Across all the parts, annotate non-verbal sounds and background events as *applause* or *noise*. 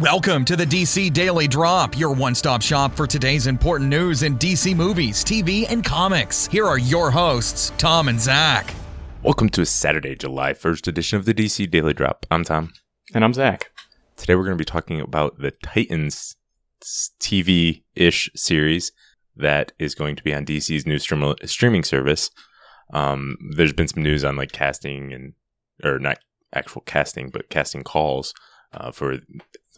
Welcome to the DC Daily Drop, your one stop shop for today's important news in DC movies, TV, and comics. Here are your hosts, Tom and Zach. Welcome to a Saturday, July 1st edition of the DC Daily Drop. I'm Tom. And I'm Zach. Today we're going to be talking about the Titans TV ish series that is going to be on DC's new stream- streaming service. Um, there's been some news on like casting and, or not actual casting, but casting calls uh, for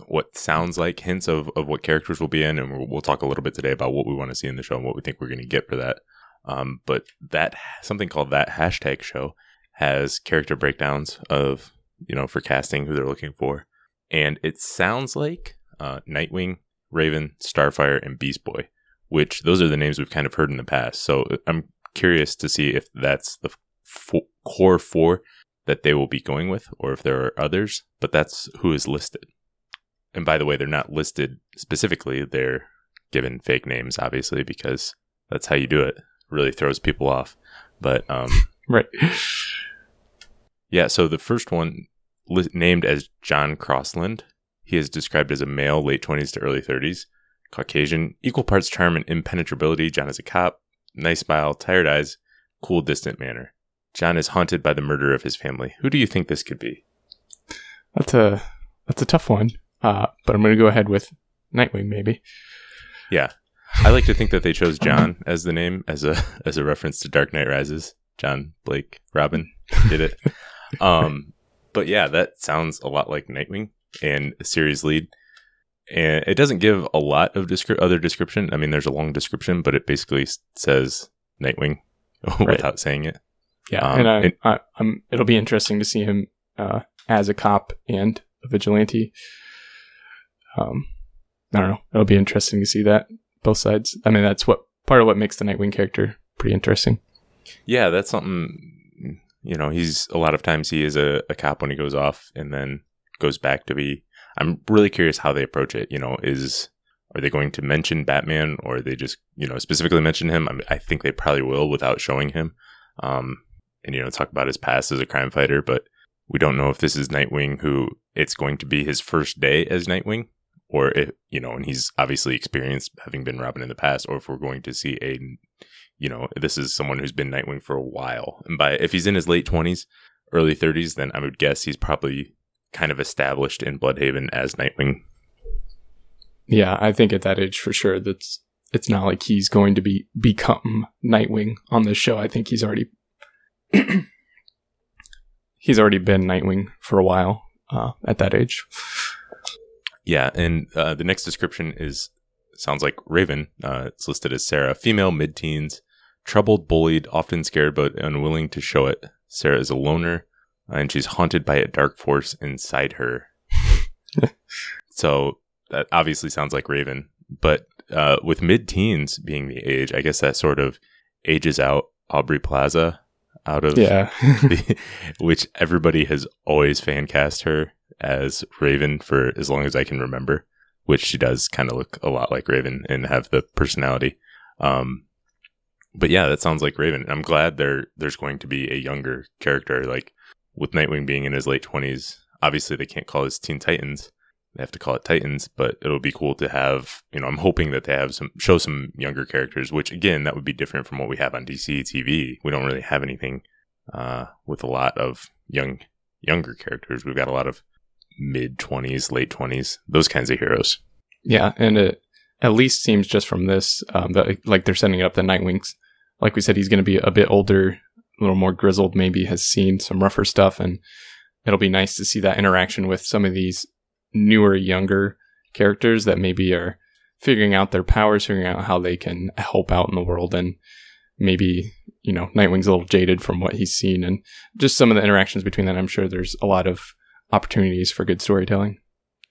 what sounds like hints of, of what characters will be in. And we'll, we'll talk a little bit today about what we want to see in the show and what we think we're going to get for that. Um, but that something called that hashtag show has character breakdowns of, you know, for casting who they're looking for. And it sounds like uh, Nightwing, Raven, Starfire, and Beast Boy, which those are the names we've kind of heard in the past. So uh, I'm curious to see if that's the core four that they will be going with or if there are others, but that's who is listed. And by the way, they're not listed specifically, they're given fake names, obviously, because that's how you do it. Really throws people off. But, um, *laughs* right. Yeah, so the first one, li- named as John Crossland, he is described as a male, late 20s to early 30s, Caucasian, equal parts charm and impenetrability. John is a cop, nice smile, tired eyes, cool, distant manner. John is haunted by the murder of his family. Who do you think this could be? That's a that's a tough one. Uh, but I'm going to go ahead with Nightwing, maybe. Yeah, I like to think that they chose John as the name as a *laughs* as a reference to Dark Knight Rises. John Blake Robin did it. *laughs* um, but yeah, that sounds a lot like Nightwing and a series lead. And it doesn't give a lot of descri- other description. I mean, there's a long description, but it basically says Nightwing *laughs* without saying it. Yeah, Um, and I, and- I, I'm. It'll be interesting to see him uh, as a cop and a vigilante. Um, I don't know. It'll be interesting to see that both sides. I mean, that's what part of what makes the Nightwing character pretty interesting. Yeah, that's something. You know, he's a lot of times he is a, a cop when he goes off and then goes back to be. I'm really curious how they approach it. You know, is are they going to mention Batman or they just you know specifically mention him? I, mean, I think they probably will without showing him. Um, and you know, talk about his past as a crime fighter, but we don't know if this is Nightwing who it's going to be his first day as Nightwing, or if you know, and he's obviously experienced having been Robin in the past, or if we're going to see a you know, this is someone who's been Nightwing for a while. And by if he's in his late twenties, early thirties, then I would guess he's probably kind of established in Blüdhaven as Nightwing. Yeah, I think at that age for sure. That's it's not like he's going to be become Nightwing on this show. I think he's already *clears throat* he's already been Nightwing for a while uh, at that age. Yeah, and uh, the next description is sounds like Raven. Uh, it's listed as Sarah, female, mid-teens, troubled, bullied, often scared but unwilling to show it. Sarah is a loner, uh, and she's haunted by a dark force inside her. *laughs* so that obviously sounds like Raven, but uh, with mid-teens being the age, I guess that sort of ages out Aubrey Plaza out of Yeah, *laughs* the, which everybody has always fan cast her as Raven for as long as I can remember, which she does kind of look a lot like Raven and have the personality. Um, but yeah, that sounds like Raven. I'm glad there there's going to be a younger character, like with Nightwing being in his late twenties. Obviously, they can't call his Teen Titans; they have to call it Titans. But it'll be cool to have, you know, I'm hoping that they have some show some younger characters, which again, that would be different from what we have on DC TV. We don't really have anything uh, with a lot of young younger characters. We've got a lot of mid twenties, late twenties, those kinds of heroes. yeah, and it at least seems just from this um, that like they're setting it up the Nightwings. Like we said, he's going to be a bit older, a little more grizzled. Maybe has seen some rougher stuff, and it'll be nice to see that interaction with some of these newer, younger characters that maybe are figuring out their powers, figuring out how they can help out in the world, and maybe you know Nightwing's a little jaded from what he's seen, and just some of the interactions between that. I'm sure there's a lot of opportunities for good storytelling.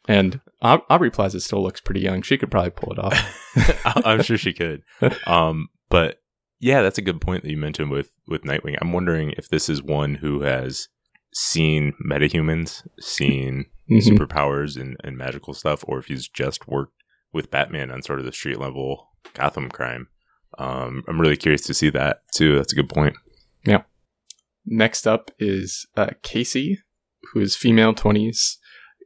And Aubrey Plaza still looks pretty young. She could probably pull it off. *laughs* I'm sure she could. *laughs* Um, but yeah, that's a good point that you mentioned with with Nightwing. I'm wondering if this is one who has seen metahumans, seen Mhm. superpowers and, and magical stuff, or if he's just worked with Batman on sort of the street level Gotham crime. Um, I'm really curious to see that too. That's a good point. Yeah. Next up is uh, Casey, who is female, 20s,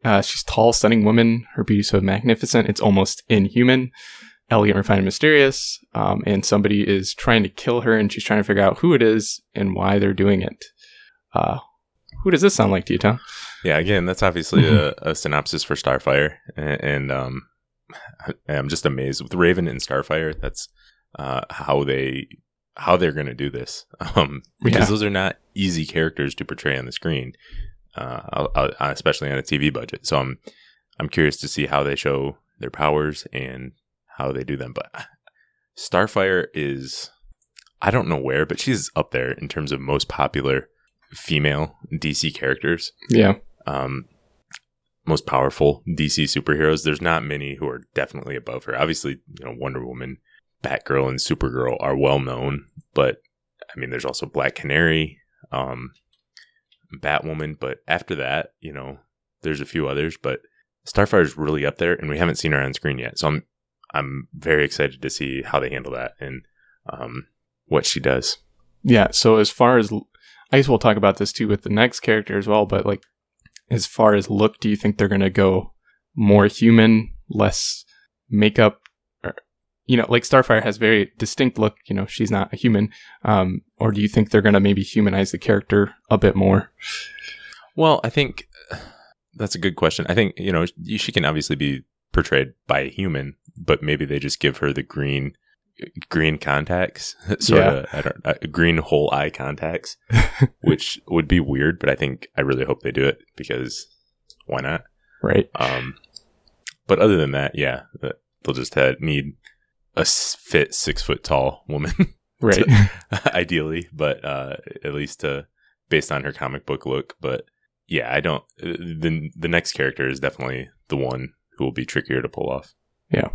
Uh, she's tall, stunning woman. Her beauty so magnificent, it's almost inhuman. Elegant, refined, and mysterious. Um, and somebody is trying to kill her, and she's trying to figure out who it is and why they're doing it. Uh, who does this sound like to you, Tom? Yeah, again, that's obviously a, a, synopsis for Starfire, and, and um, *laughs* I'm just amazed with Raven and Starfire. That's uh, how they how they're going to do this, *laughs* um, because yeah. those are not easy characters to portray on the screen, uh, especially on a TV budget. So I'm I'm curious to see how they show their powers and how they do them. But Starfire is I don't know where, but she's up there in terms of most popular female DC characters. Yeah. Um, most powerful DC superheroes. There's not many who are definitely above her. Obviously, you know, Wonder Woman, Batgirl, and Supergirl are well known, but I mean, there's also Black Canary, um, Batwoman. But after that, you know, there's a few others, but Starfire's really up there, and we haven't seen her on screen yet. So I'm I'm very excited to see how they handle that and um, what she does. Yeah. So as far as I guess we'll talk about this too with the next character as well, but like as far as look, do you think they're going to go more human, less makeup? You know, like Starfire has very distinct look. You know, she's not a human. Um, or do you think they're going to maybe humanize the character a bit more? Well, I think that's a good question. I think you know she can obviously be portrayed by a human, but maybe they just give her the green green contacts, *laughs* sort yeah. of I don't, uh, green whole eye contacts, *laughs* which would be weird, but I think I really hope they do it because why not? Right. Um, but other than that, yeah, they'll just have, need a fit six foot tall woman, *laughs* right? *laughs* To, *laughs* ideally, but uh, at least to based on her comic book look. But yeah, I don't. Uh, the the next character is definitely the one who will be trickier to pull off. Yeah,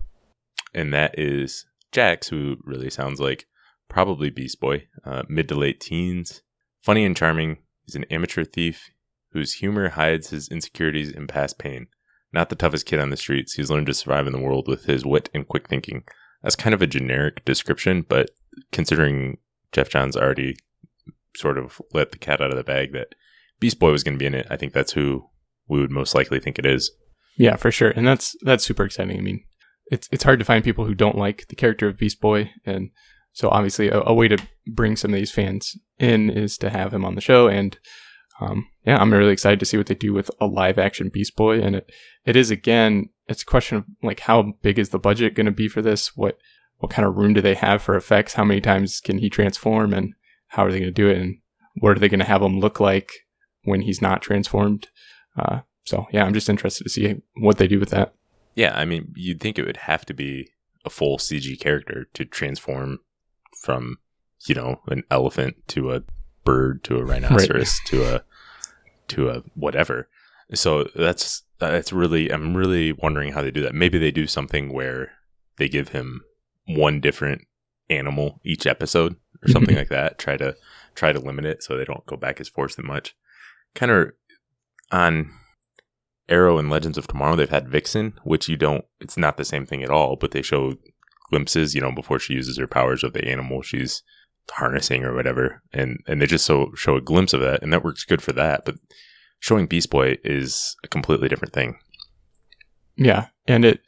and that is Jax, who really sounds like probably Beast Boy, uh, mid to late teens, funny and charming. He's an amateur thief whose humor hides his insecurities and past pain. Not the toughest kid on the streets, he's learned to survive in the world with his wit and quick thinking. That's kind of a generic description, but considering Geoff Johns already sort of let the cat out of the bag that Beast Boy was going to be in it, I think that's who we would most likely think it is. Yeah, for sure, and that's that's super exciting. I mean, it's it's hard to find people who don't like the character of Beast Boy, and so obviously a, a way to bring some of these fans in is to have him on the show. And um, yeah, I'm really excited to see what they do with a live action Beast Boy. And it it is again, it's a question of like how big is the budget going to be for this? What what kind of room do they have for effects? How many times can he transform, and how are they going to do it? And what are they going to have him look like when he's not transformed? Uh, so yeah, I'm just interested to see what they do with that. Yeah, I mean, you'd think it would have to be a full CG character to transform from, you know, an elephant to a bird to a *laughs* rhinoceros right. to a to a whatever. So that's that's really I'm really wondering how they do that. Maybe they do something where they give him one different animal each episode or mm-hmm. something like that. Try to try to limit it so they don't go back as force that much. Kind of on Arrow and Legends of Tomorrow, they've had Vixen, which you don't, it's not the same thing at all, but they show glimpses, you know, before she uses her powers of the animal she's harnessing or whatever. And, and they just so show a glimpse of that. And that works good for that. But showing Beast Boy is a completely different thing. Yeah. And it,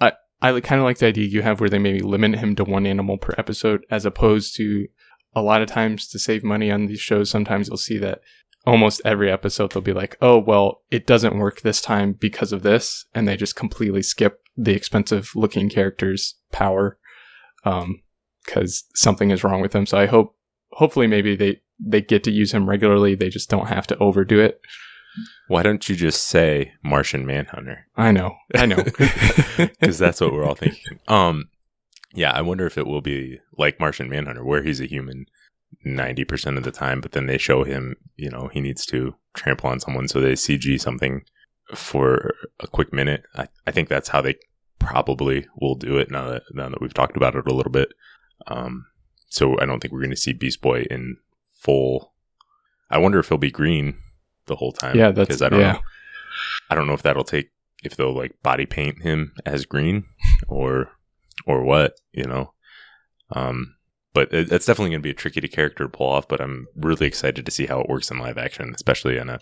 I, I kind of like the idea you have where they maybe limit him to one animal per episode as opposed to a lot of times to save money on these shows. Sometimes you'll see that almost every episode they'll be like, oh, well, it doesn't work this time because of this. And they just completely skip the expensive looking character's power um, because something is wrong with him. So I hope, hopefully, maybe they, they get to use him regularly. They just don't have to overdo it. Why don't you just say Martian Manhunter? I know, I know, *laughs* because that's what we're all *laughs* thinking. Um, yeah, I wonder if it will be like Martian Manhunter, where he's a human 90% of the time, but then they show him, you know, he needs to trample on someone. So they CG something for a quick minute. I, I think that's how they probably will do it now that, now that we've talked about it a little bit. Um, so I don't think we're going to see Beast Boy in full. I wonder if he'll be green the whole time. Yeah, that's, I don't yeah. know. I don't know if that'll take, if they'll like body paint him as green or, or what, you know. Um, but it, it's definitely going to be a tricky to character to pull off. But I'm really excited to see how it works in live action, especially on a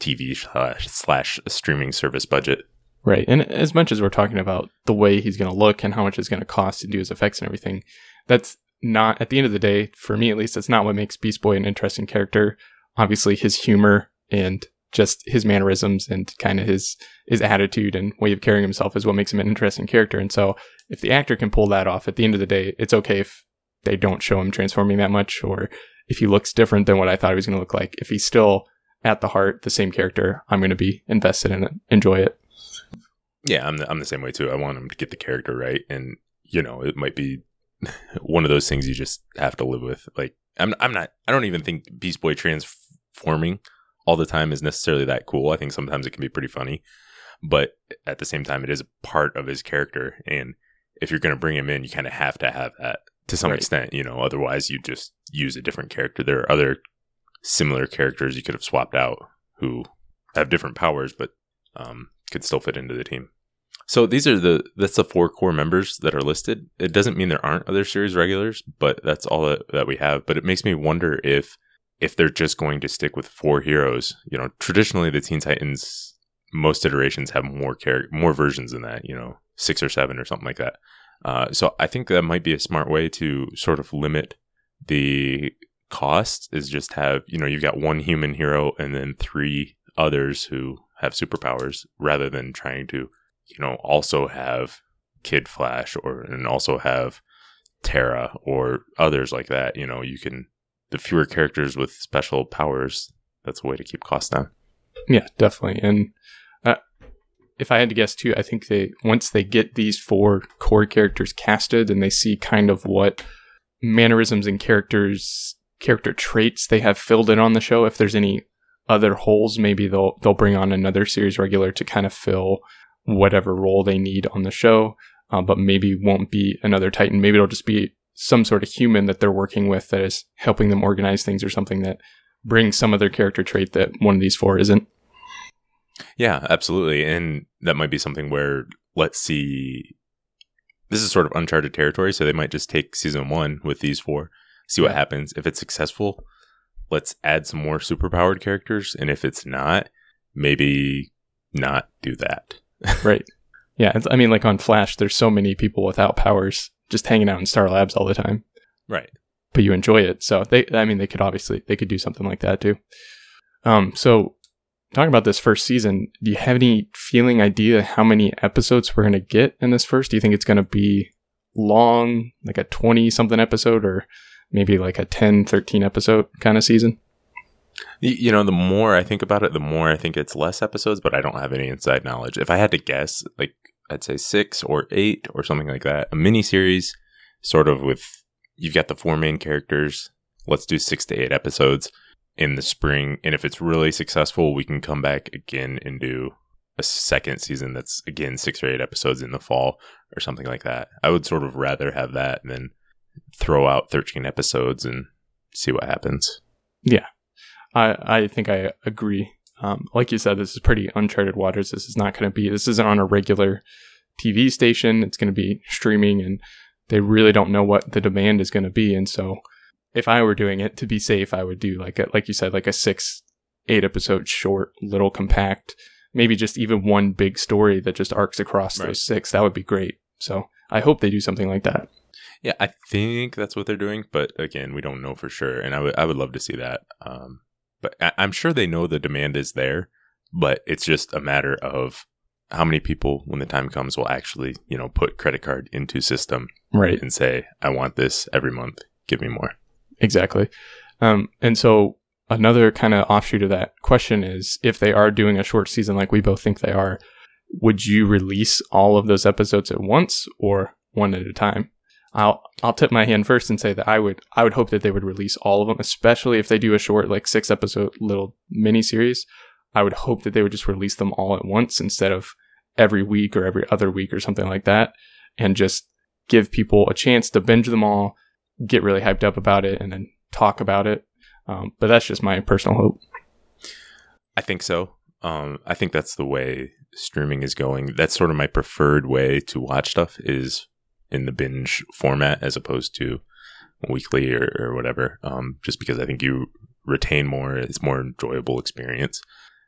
TV slash, slash streaming service budget. Right. And as much as we're talking about the way he's going to look and how much it's going to cost to do his effects and everything, that's not, at the end of the day, for me at least, that's not what makes Beast Boy an interesting character. Obviously, his humor and just his mannerisms and kind of his his attitude and way of carrying himself is what makes him an interesting character. And so, if the actor can pull that off, at the end of the day, it's okay if they don't show him transforming that much, or if he looks different than what I thought he was going to look like. If he's still at the heart the same character, I'm going to be invested in it, enjoy it. Yeah, I'm the, I'm the same way too. I want him to get the character right, and you know, it might be one of those things you just have to live with. Like, I'm I'm not. I don't even think Beast Boy transforming all the time is necessarily that cool. I think sometimes it can be pretty funny, but at the same time, it is a part of his character, and if you're going to bring him in, you kind of have to have that to some Right. extent. You know, otherwise you just use a different character. There are other similar characters you could have swapped out who have different powers, but um, could still fit into the team. So these are the that's the four core members that are listed. It doesn't mean there aren't other series regulars, but that's all that, that we have. But it makes me wonder if if they're just going to stick with four heroes. You know, traditionally the Teen Titans most iterations have more char- more versions than that. You know, six or seven or something like that. Uh, so I think that might be a smart way to sort of limit the cost. Is just have you know you've got one human hero and then three others who have superpowers, rather than trying to you know also have Kid Flash or and also have Terra or others like that. You know, you can the fewer characters with special powers. That's a way to keep costs down. Yeah, definitely. And uh, if I had to guess too, I think they once they get these four core characters casted and they see kind of what mannerisms and characters character traits they have filled in on the show, if there's any other holes, maybe they'll they'll bring on another series regular to kind of fill whatever role they need on the show. Uh, but maybe won't be another Titan. Maybe it'll just be some sort of human that they're working with that is helping them organize things or something that brings some other character trait that one of these four isn't. Yeah, absolutely. And that might be something where let's see this is sort of uncharted territory, so they might just take season 1 with these four, see what happens. If it's successful, let's add some more superpowered characters, and if it's not, maybe not do that. Right. Yeah, it's, I mean, like on Flash, there's so many people without powers just hanging out in Star Labs all the time, Right. but you enjoy it. So they, I mean, they could obviously they could do something like that too. Um, so talking about this first season, do you have any feeling idea how many episodes we're gonna get in this first? Do you think it's gonna be long, like a twenty something episode, or maybe like a 10, 13 episode kind of season? You know, the more I think about it, the more I think it's less episodes, but I don't have any inside knowledge. If I had to guess, like I'd say six or eight or something like that. A mini series, sort of with you've got the four main characters. Let's do six to eight episodes in the spring, and if it's really successful, we can come back again and do a second season that's again six or eight episodes in the fall or something like that. I would sort of rather have that than throw out thirteen episodes and see what happens. I, I think I agree. Um, like you said, this is pretty uncharted waters. This is not going to be, this isn't on a regular TV station. It's going to be streaming and they really don't know what the demand is going to be. And so if I were doing it to be safe, I would do like a, like you said, like a six, eight episode short, little compact, maybe just even one big story that just arcs across Right. those six. That would be great. So I hope they do something like that. Yeah, I think that's what they're doing, but again, we don't know for sure, and I would I would love to see that. Um, but I, I'm sure they know the demand is there, but it's just a matter of how many people, when the time comes, will actually you know put credit card into system Right. and say, "I want this every month. Give me more." Exactly. Um, and so another kind of offshoot of that question is if they are doing a short season like we both think they are, would you release all of those episodes at once or one at a time? I'll I'll tip my hand first and say that I would I would hope that they would release all of them, especially if they do a short like six episode little mini series. I would hope that they would just release them all at once instead of every week or every other week or something like that, and just give people a chance to binge them all, get really hyped up about it, and then talk about it. Um, but that's just my personal hope. I think so. Um, I think that's the way streaming is going. That's sort of my preferred way to watch stuff is in the binge format as opposed to weekly or, or whatever. Um, just because I think you retain more, it's more enjoyable experience.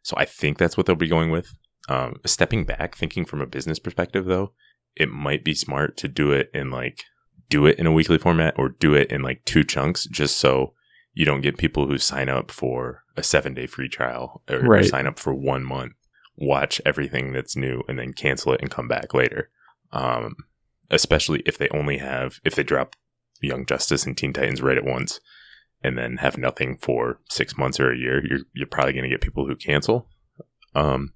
So I think that's what they'll be going with. Um, stepping back, thinking from a business perspective, though, it might be smart to do it in like do it in a weekly format or do it in like two chunks, just so you don't get people who sign up for a seven day free trial or, Right. or sign up for one month, watch everything that's new, and then cancel it and come back later. Um, especially if they only have if they drop Young Justice and Teen Titans right at once, and then have nothing for six months or a year, you're you're probably going to get people who cancel. Um,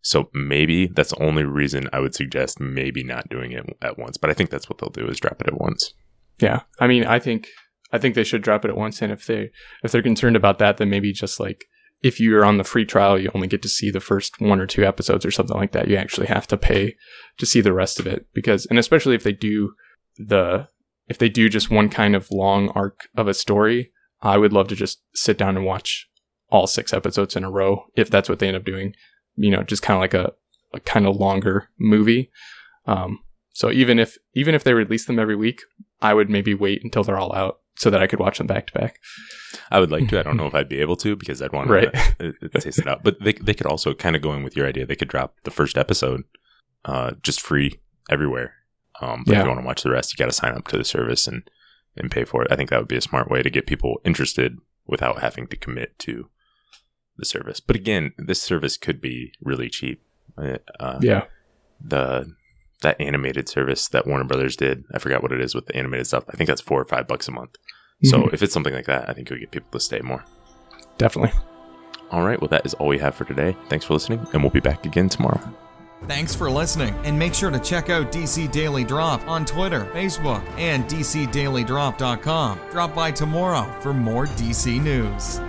so maybe that's the only reason I would suggest maybe not doing it at once. But I think that's what they'll do is drop it at once. Yeah, I mean, I think I think they should drop it at once, and if they if they're concerned about that, then maybe just like if you're on the free trial, you only get to see the first one or two episodes or something like that. You actually have to pay to see the rest of it because, and especially if they do the if they do just one kind of long arc of a story, I would love to just sit down and watch all six episodes in a row if that's what they end up doing. You know, just kind of like a, a kind of longer movie. Um, so even if even if they release them every week, I would maybe wait until they're all out so that I could watch them back to back. I would like to. I don't *laughs* know if I'd be able to because I'd want Right. *laughs* to taste it out. But they they could also kind of go in with your idea. They could drop the first episode, uh, just free everywhere. Um, but if you want to watch the rest, you got to sign up to the service and and pay for it. I think that would be a smart way to get people interested without having to commit to the service. But again, this service could be really cheap. Uh, uh, Yeah, the that animated service that Warner Brothers did. I forgot what it is with the animated stuff. I think that's four or five bucks a month. So Mhm. if it's something like that, I think it would get people to stay more. definitely. All right, well, that is all we have for today. Thanks for listening, and we'll be back again tomorrow. Thanks for listening, and make sure to check out DC Daily Drop on Twitter, Facebook, and DCDailyDrop.com. Drop by tomorrow for more DC news.